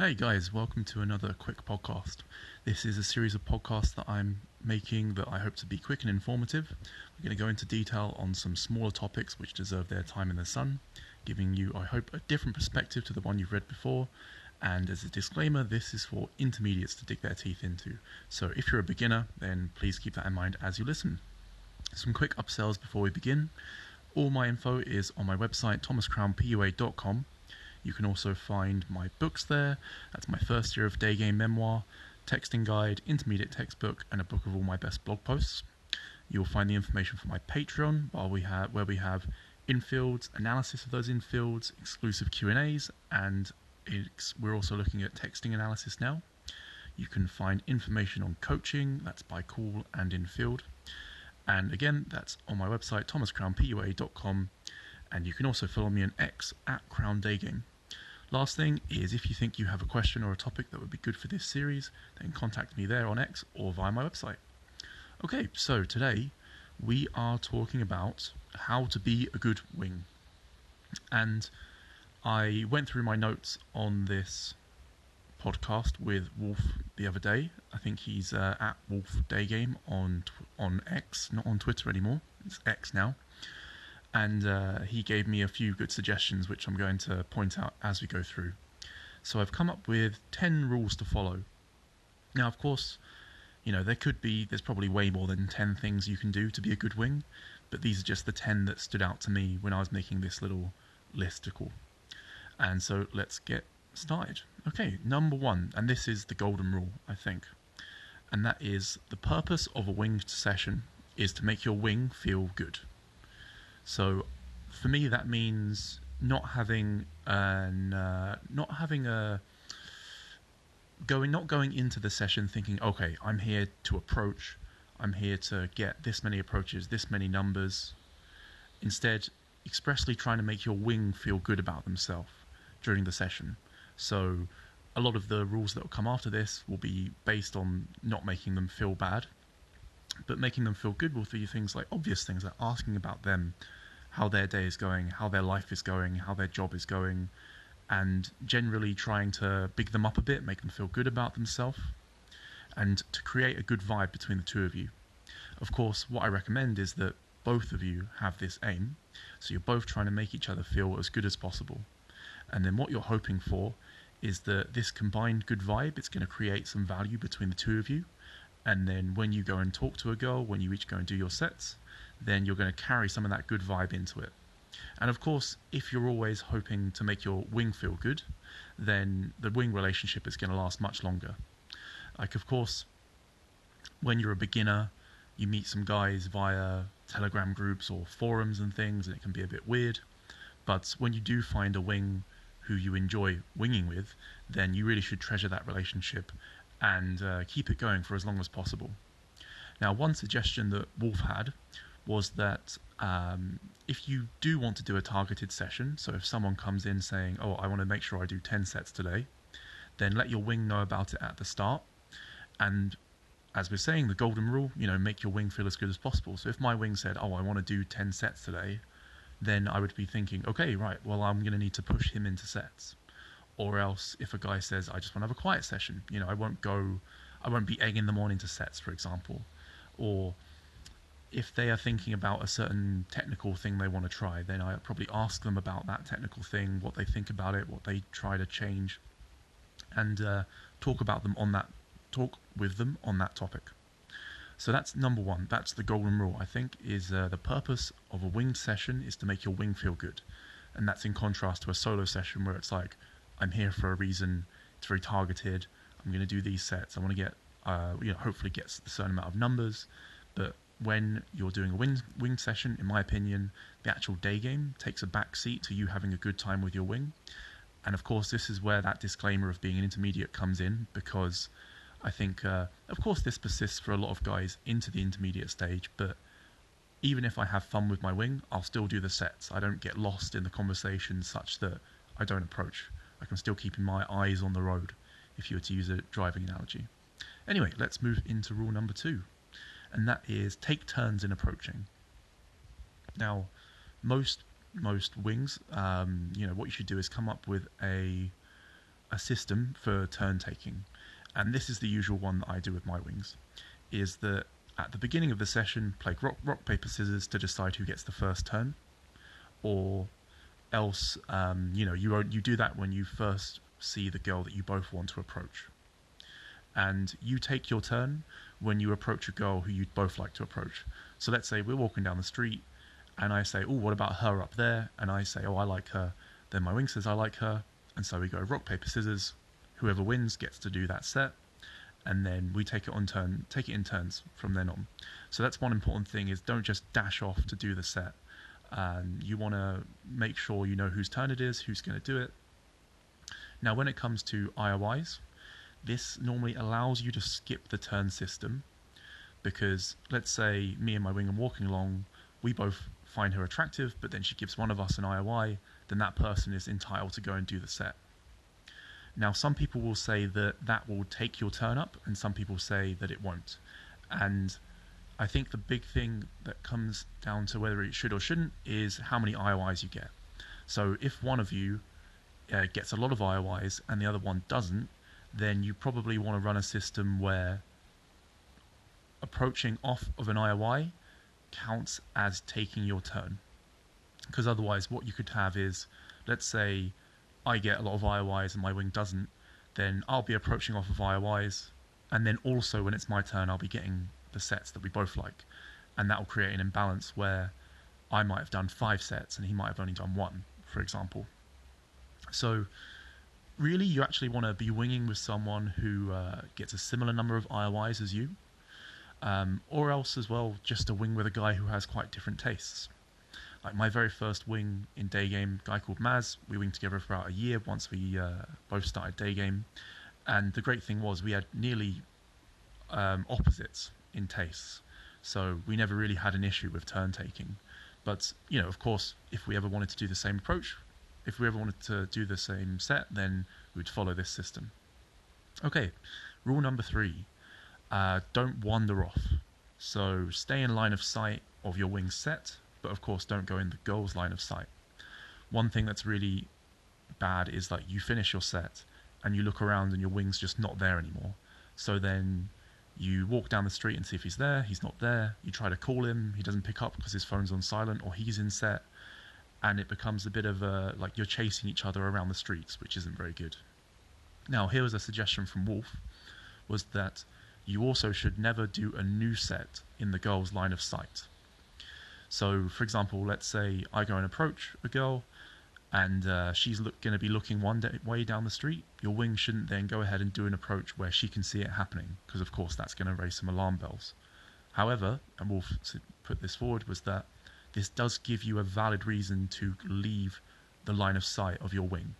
Hey guys, welcome to another quick podcast. This is a series of podcasts that I'm making that I hope to be quick and informative. We're going to go into detail on some smaller topics which deserve their time in the sun, giving you, I hope, a different perspective to the one you've read before. And as a disclaimer, this is for intermediates to dig their teeth into. So if you're a beginner, then please keep that in mind as you listen. Some quick upsells before we begin. All my info is on my website, thomascrownpua.com. You can also find my books there. That's my first year of day game memoir, texting guide, intermediate textbook, and a book of all my best blog posts. You'll find the information for my Patreon, while we have where we have infields, analysis of those infields, exclusive Q and A's, and we're also looking at texting analysis now. You can find information on coaching. That's by call and infield. And again, that's on my website, thomascrownpua.com. And you can also follow me on X at Crown Day Game. Last thing is if you think you have a question or a topic that would be good for this series, then contact me there on X or via my website. Okay, so today we are talking about how to be a good wing. And I went through my notes on this podcast with Wolf the other day. I think he's uh, at Wolf Day Game on on X, not on Twitter anymore. It's X now and uh, he gave me a few good suggestions, which I'm going to point out as we go through. So I've come up with 10 rules to follow. Now, of course, you know, there could be, there's probably way more than 10 things you can do to be a good wing, but these are just the 10 that stood out to me when I was making this little listicle. And so let's get started. Okay, number one, and this is the golden rule, I think, and that is the purpose of a winged session is to make your wing feel good. So for me, that means not having an uh, not having a going not going into the session thinking, okay, I'm here to approach, I'm here to get this many approaches, this many numbers. Instead, expressly trying to make your wing feel good about themselves during the session. So a lot of the rules that will come after this will be based on not making them feel bad, but making them feel good will be things like obvious things like asking about them, how their day is going, how their life is going, how their job is going, and generally trying to big them up a bit, make them feel good about themselves, and to create a good vibe between the two of you. Of course, what I recommend is that both of you have this aim, so you're both trying to make each other feel as good as possible. And then what you're hoping for is that this combined good vibe, it's going to create some value between the two of you. And then when you go and talk to a girl, when you each go and do your sets, then you're going to carry some of that good vibe into it. And of course, if you're always hoping to make your wing feel good, then the wing relationship is going to last much longer. Like, of course, when you're a beginner, you meet some guys via Telegram groups or forums and things, and it can be a bit weird. But when you do find a wing who you enjoy winging with, then you really should treasure that relationship and uh, keep it going for as long as possible. Now, one suggestion that Wolf had was that um, if you do want to do a targeted session, so if someone comes in saying, "Oh, I want to make sure I do 10 sets today," then let your wing know about it at the start. And as we're saying, the golden rule, you know, make your wing feel as good as possible. So if my wing said, "Oh, I want to do 10 sets today," then I would be thinking, "Okay, right. Well, I'm going to need to push him into sets." Or else, if a guy says, "I just want to have a quiet session," you know, I won't go, I won't be egging them on into sets, for example, or if they are thinking about a certain technical thing they want to try, then I probably ask them about that technical thing, what they think about it, what they try to change, and uh, talk about them on that, talk with them on that topic. So that's number one. That's the golden rule. I think is uh, the purpose of a winged session is to make your wing feel good, and that's in contrast to a solo session where it's like I'm here for a reason. It's very targeted. I'm going to do these sets. I want to get, uh, you know, hopefully get a certain amount of numbers, but when you're doing a wing, wing session, in my opinion, the actual day game takes a back seat to you having a good time with your wing. And of course, this is where that disclaimer of being an intermediate comes in because I think, uh, of course, this persists for a lot of guys into the intermediate stage. But even if I have fun with my wing, I'll still do the sets. I don't get lost in the conversation such that I don't approach. I can still keep my eyes on the road, if you were to use a driving analogy. Anyway, let's move into rule number two and that is take turns in approaching. Now, most most wings, um, you know, what you should do is come up with a a system for turn taking, and this is the usual one that I do with my wings, is that at the beginning of the session, play rock, rock paper, scissors to decide who gets the first turn, or else, um, you know, you you do that when you first see the girl that you both want to approach, and you take your turn when you approach a girl who you'd both like to approach. So let's say we're walking down the street, and I say, "Oh, what about her up there?" And I say, "Oh, I like her." Then my wing says, "I like her," and so we go rock paper scissors. Whoever wins gets to do that set and then we take it on turn, take it in turns from then on. So that's one important thing: is don't just dash off to do the set. Um, you want to make sure you know whose turn it is, who's going to do it. Now, when it comes to IOIs, this normally allows you to skip the turn system because let's say me and my wing are walking along, we both find her attractive, but then she gives one of us an IOI, then that person is entitled to go and do the set. Now, some people will say that that will take your turn up, and some people say that it won't. And I think the big thing that comes down to whether it should or shouldn't is how many IOIs you get. So if one of you uh, gets a lot of IOIs and the other one doesn't, then you probably want to run a system where approaching off of an IOI counts as taking your turn. Because otherwise, what you could have is, let's say I get a lot of IOIs and my wing doesn't, then I'll be approaching off of IOIs, and then also when it's my turn, I'll be getting the sets that we both like, and that will create an imbalance where I might have done five sets and he might have only done one, for example. So, really, you actually want to be winging with someone who uh, gets a similar number of IOIs as you, um, or else as well, just to wing with a guy who has quite different tastes. Like my very first wing in day game, guy called Maz. We winged together for about a year once we uh, both started day game, and the great thing was we had nearly um, opposites in tastes, so we never really had an issue with turn taking. But you know, of course, if we ever wanted to do the same approach, if we ever wanted to do the same set, then we'd follow this system. Okay, rule number three: uh, don't wander off. So stay in line of sight of your wing set but of course don't go in the goal's line of sight. One thing that's really bad is like you finish your set and you look around and your wing's just not there anymore. So then you walk down the street and see if he's there, he's not there. You try to call him, he doesn't pick up because his phone's on silent or he's in set. And it becomes a bit of a like you're chasing each other around the streets, which isn't very good. Now, here was a suggestion from Wolf was that you also should never do a new set in the girl's line of sight. So, for example, let's say I go and approach a girl and uh, she's going to be looking one day, way down the street. Your wing shouldn't then go ahead and do an approach where she can see it happening, because of course that's going to raise some alarm bells. However, and Wolf put this forward, was that this does give you a valid reason to leave the line of sight of your wing.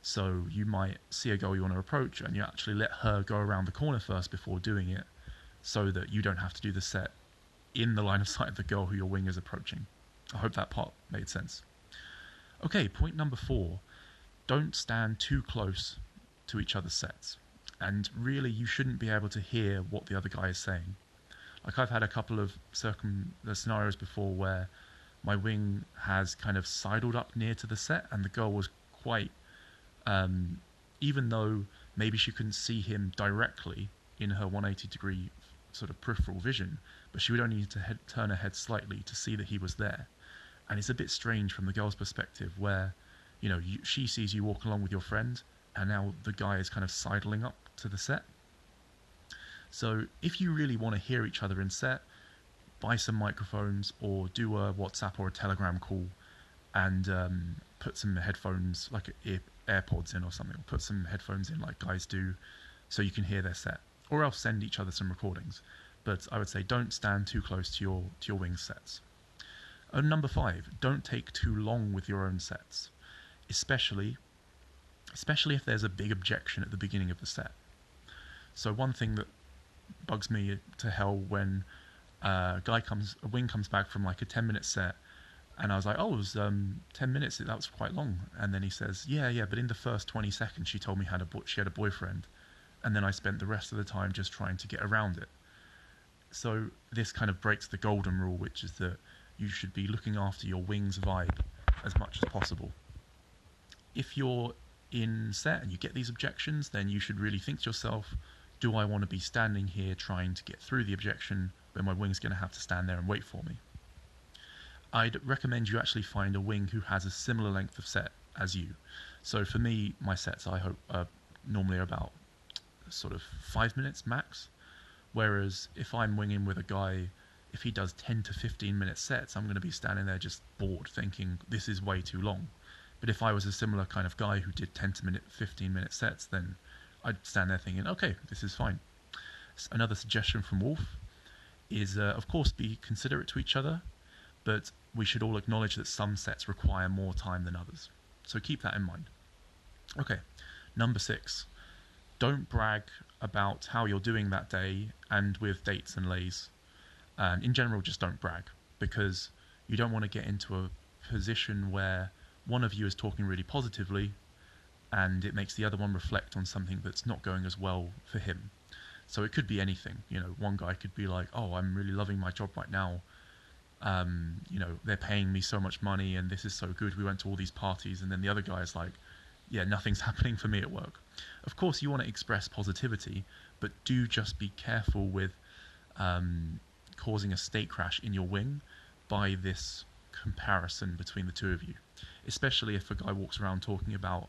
So you might see a girl you want to approach, and you actually let her go around the corner first before doing it, so that you don't have to do the set in the line of sight of the girl who your wing is approaching. I hope that part made sense. Okay, point number four don't stand too close to each other's sets. And really, you shouldn't be able to hear what the other guy is saying. Like, I've had a couple of circum uh, scenarios before where my wing has kind of sidled up near to the set, and the girl was quite, um, even though maybe she couldn't see him directly in her 180 degree sort of peripheral vision, but she would only need to head, turn her head slightly to see that he was there. And it's a bit strange from the girl's perspective, where you know you, she sees you walk along with your friend, and now the guy is kind of sidling up to the set. So if you really want to hear each other in set, buy some microphones or do a WhatsApp or a Telegram call, and um, put some headphones like ear, AirPods in or something, or put some headphones in like guys do, so you can hear their set or else send each other some recordings. But I would say don't stand too close to your to your wing sets. And number five, don't take too long with your own sets, especially especially if there's a big objection at the beginning of the set. So one thing that bugs me to hell when a guy comes, a wing comes back from like a 10 minute set, and I was like, oh, it was um, 10 minutes, that was quite long. And then he says, yeah, yeah, but in the first 20 seconds, she told me had a she had a boyfriend and then I spent the rest of the time just trying to get around it. So this kind of breaks the golden rule, which is that you should be looking after your wings vibe as much as possible. If you're in set and you get these objections, then you should really think to yourself, do I want to be standing here trying to get through the objection when my wing's going to have to stand there and wait for me? I'd recommend you actually find a wing who has a similar length of set as you. So for me, my sets I hope are normally about sort of five minutes max. Whereas if I'm winging with a guy, if he does 10 to 15 minute sets, I'm going to be standing there just bored, thinking this is way too long. But if I was a similar kind of guy who did 10 to minute, 15 minute sets, then I'd stand there thinking, okay, this is fine. Another suggestion from Wolf is, uh, of course, be considerate to each other, but we should all acknowledge that some sets require more time than others. So keep that in mind. Okay, number six. Don't brag about how you're doing that day and with dates and lays. And in general, just don't brag because you don't want to get into a position where one of you is talking really positively and it makes the other one reflect on something that's not going as well for him. So it could be anything. You know, one guy could be like, "Oh, I'm really loving my job right now. Um, you know, they're paying me so much money, and this is so good. We went to all these parties." And then the other guy is like, "Yeah, nothing's happening for me at work." Of course, you want to express positivity, but do just be careful with um, causing a state crash in your wing by this comparison between the two of you. Especially if a guy walks around talking about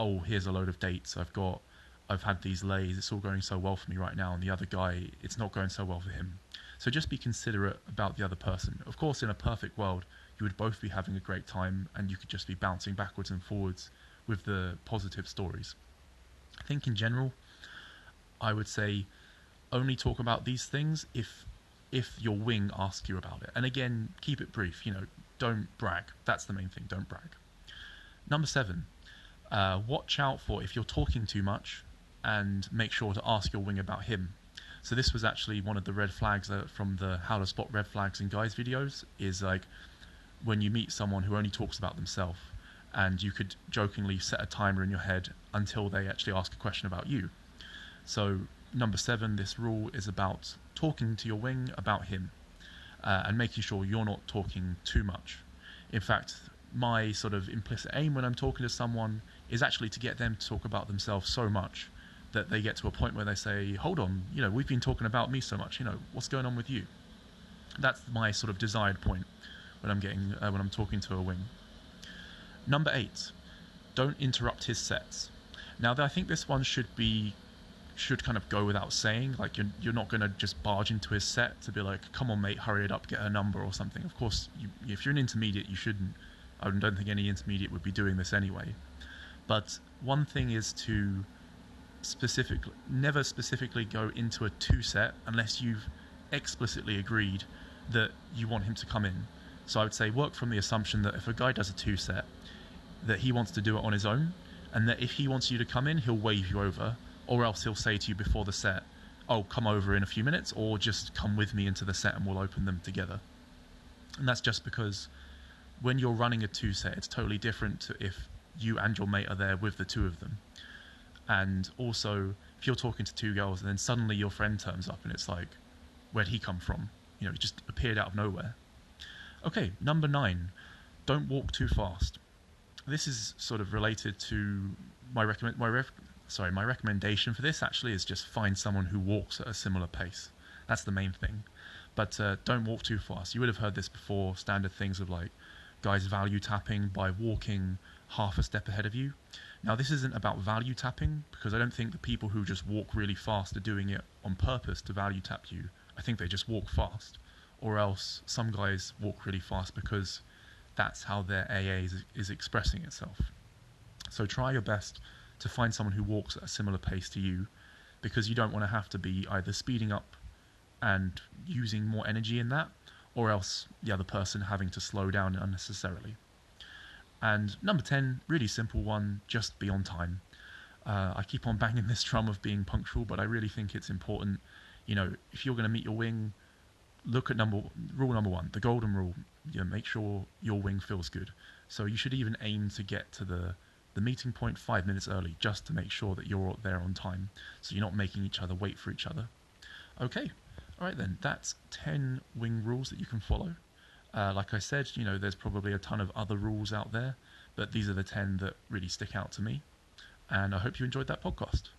oh, here's a load of dates I've got. I've had these lays. It's all going so well for me right now. And the other guy, it's not going so well for him. So just be considerate about the other person. Of course, in a perfect world, you would both be having a great time and you could just be bouncing backwards and forwards with the positive stories. I think in general, I would say only talk about these things if if your wing asks you about it. And again, keep it brief. You know, don't brag. That's the main thing. Don't brag. Number seven, uh, watch out for if you're talking too much and make sure to ask your wing about him. So this was actually one of the red flags uh, from the how to spot red flags in guys videos is like when you meet someone who only talks about themselves and you could jokingly set a timer in your head until they actually ask a question about you. So number seven, this rule is about talking to your wing about him uh, and making sure you're not talking too much. In fact, my sort of implicit aim when I'm talking to someone is actually to get them to talk about themselves so much that they get to a point where they say, "Hold on, you know, we've been talking about me so much. You know, what's going on with you?" That's my sort of desired point when I'm getting uh, when I'm talking to a wing. Number eight, don't interrupt his sets. Now, I think this one should be should kind of go without saying. Like you're you're not going to just barge into his set to be like, "Come on, mate, hurry it up, get a number or something." Of course, you, if you're an intermediate, you shouldn't. I don't think any intermediate would be doing this anyway. But one thing is to specifically never specifically go into a two set unless you've explicitly agreed that you want him to come in. So I would say work from the assumption that if a guy does a two set, that he wants to do it on his own, and that if he wants you to come in, he'll wave you over, or else he'll say to you before the set, "Oh, come over in a few minutes," or just come with me into the set and we'll open them together. And that's just because when you're running a two set, it's totally different to if you and your mate are there with the two of them. And also, if you're talking to two girls and then suddenly your friend turns up and it's like, where'd he come from? You know, he just appeared out of nowhere. Okay, number nine, don't walk too fast. This is sort of related to my recommend my ref- sorry my recommendation for this actually is just find someone who walks at a similar pace. That's the main thing. But uh, don't walk too fast. You would have heard this before. Standard things of like guys value tapping by walking half a step ahead of you. Now, this isn't about value tapping because I don't think the people who just walk really fast are doing it on purpose to value tap you. I think they just walk fast. Or else some guys walk really fast because that's how their AA is, is expressing itself. So try your best to find someone who walks at a similar pace to you because you don't want to have to be either speeding up and using more energy in that or else the other person having to slow down unnecessarily. And number 10, really simple one, just be on time. Uh, I keep on banging this drum of being punctual, but I really think it's important. You know, if you're going to meet your wing, look at number rule number one, the golden rule. You know, make sure your wing feels good. So you should even aim to get to the the meeting point five minutes early, just to make sure that you're there on time, so you're not making each other wait for each other. Okay, all right then. That's ten wing rules that you can follow. Uh, like I said, you know, there's probably a ton of other rules out there, but these are the 10 that really stick out to me. and I hope you enjoyed that podcast.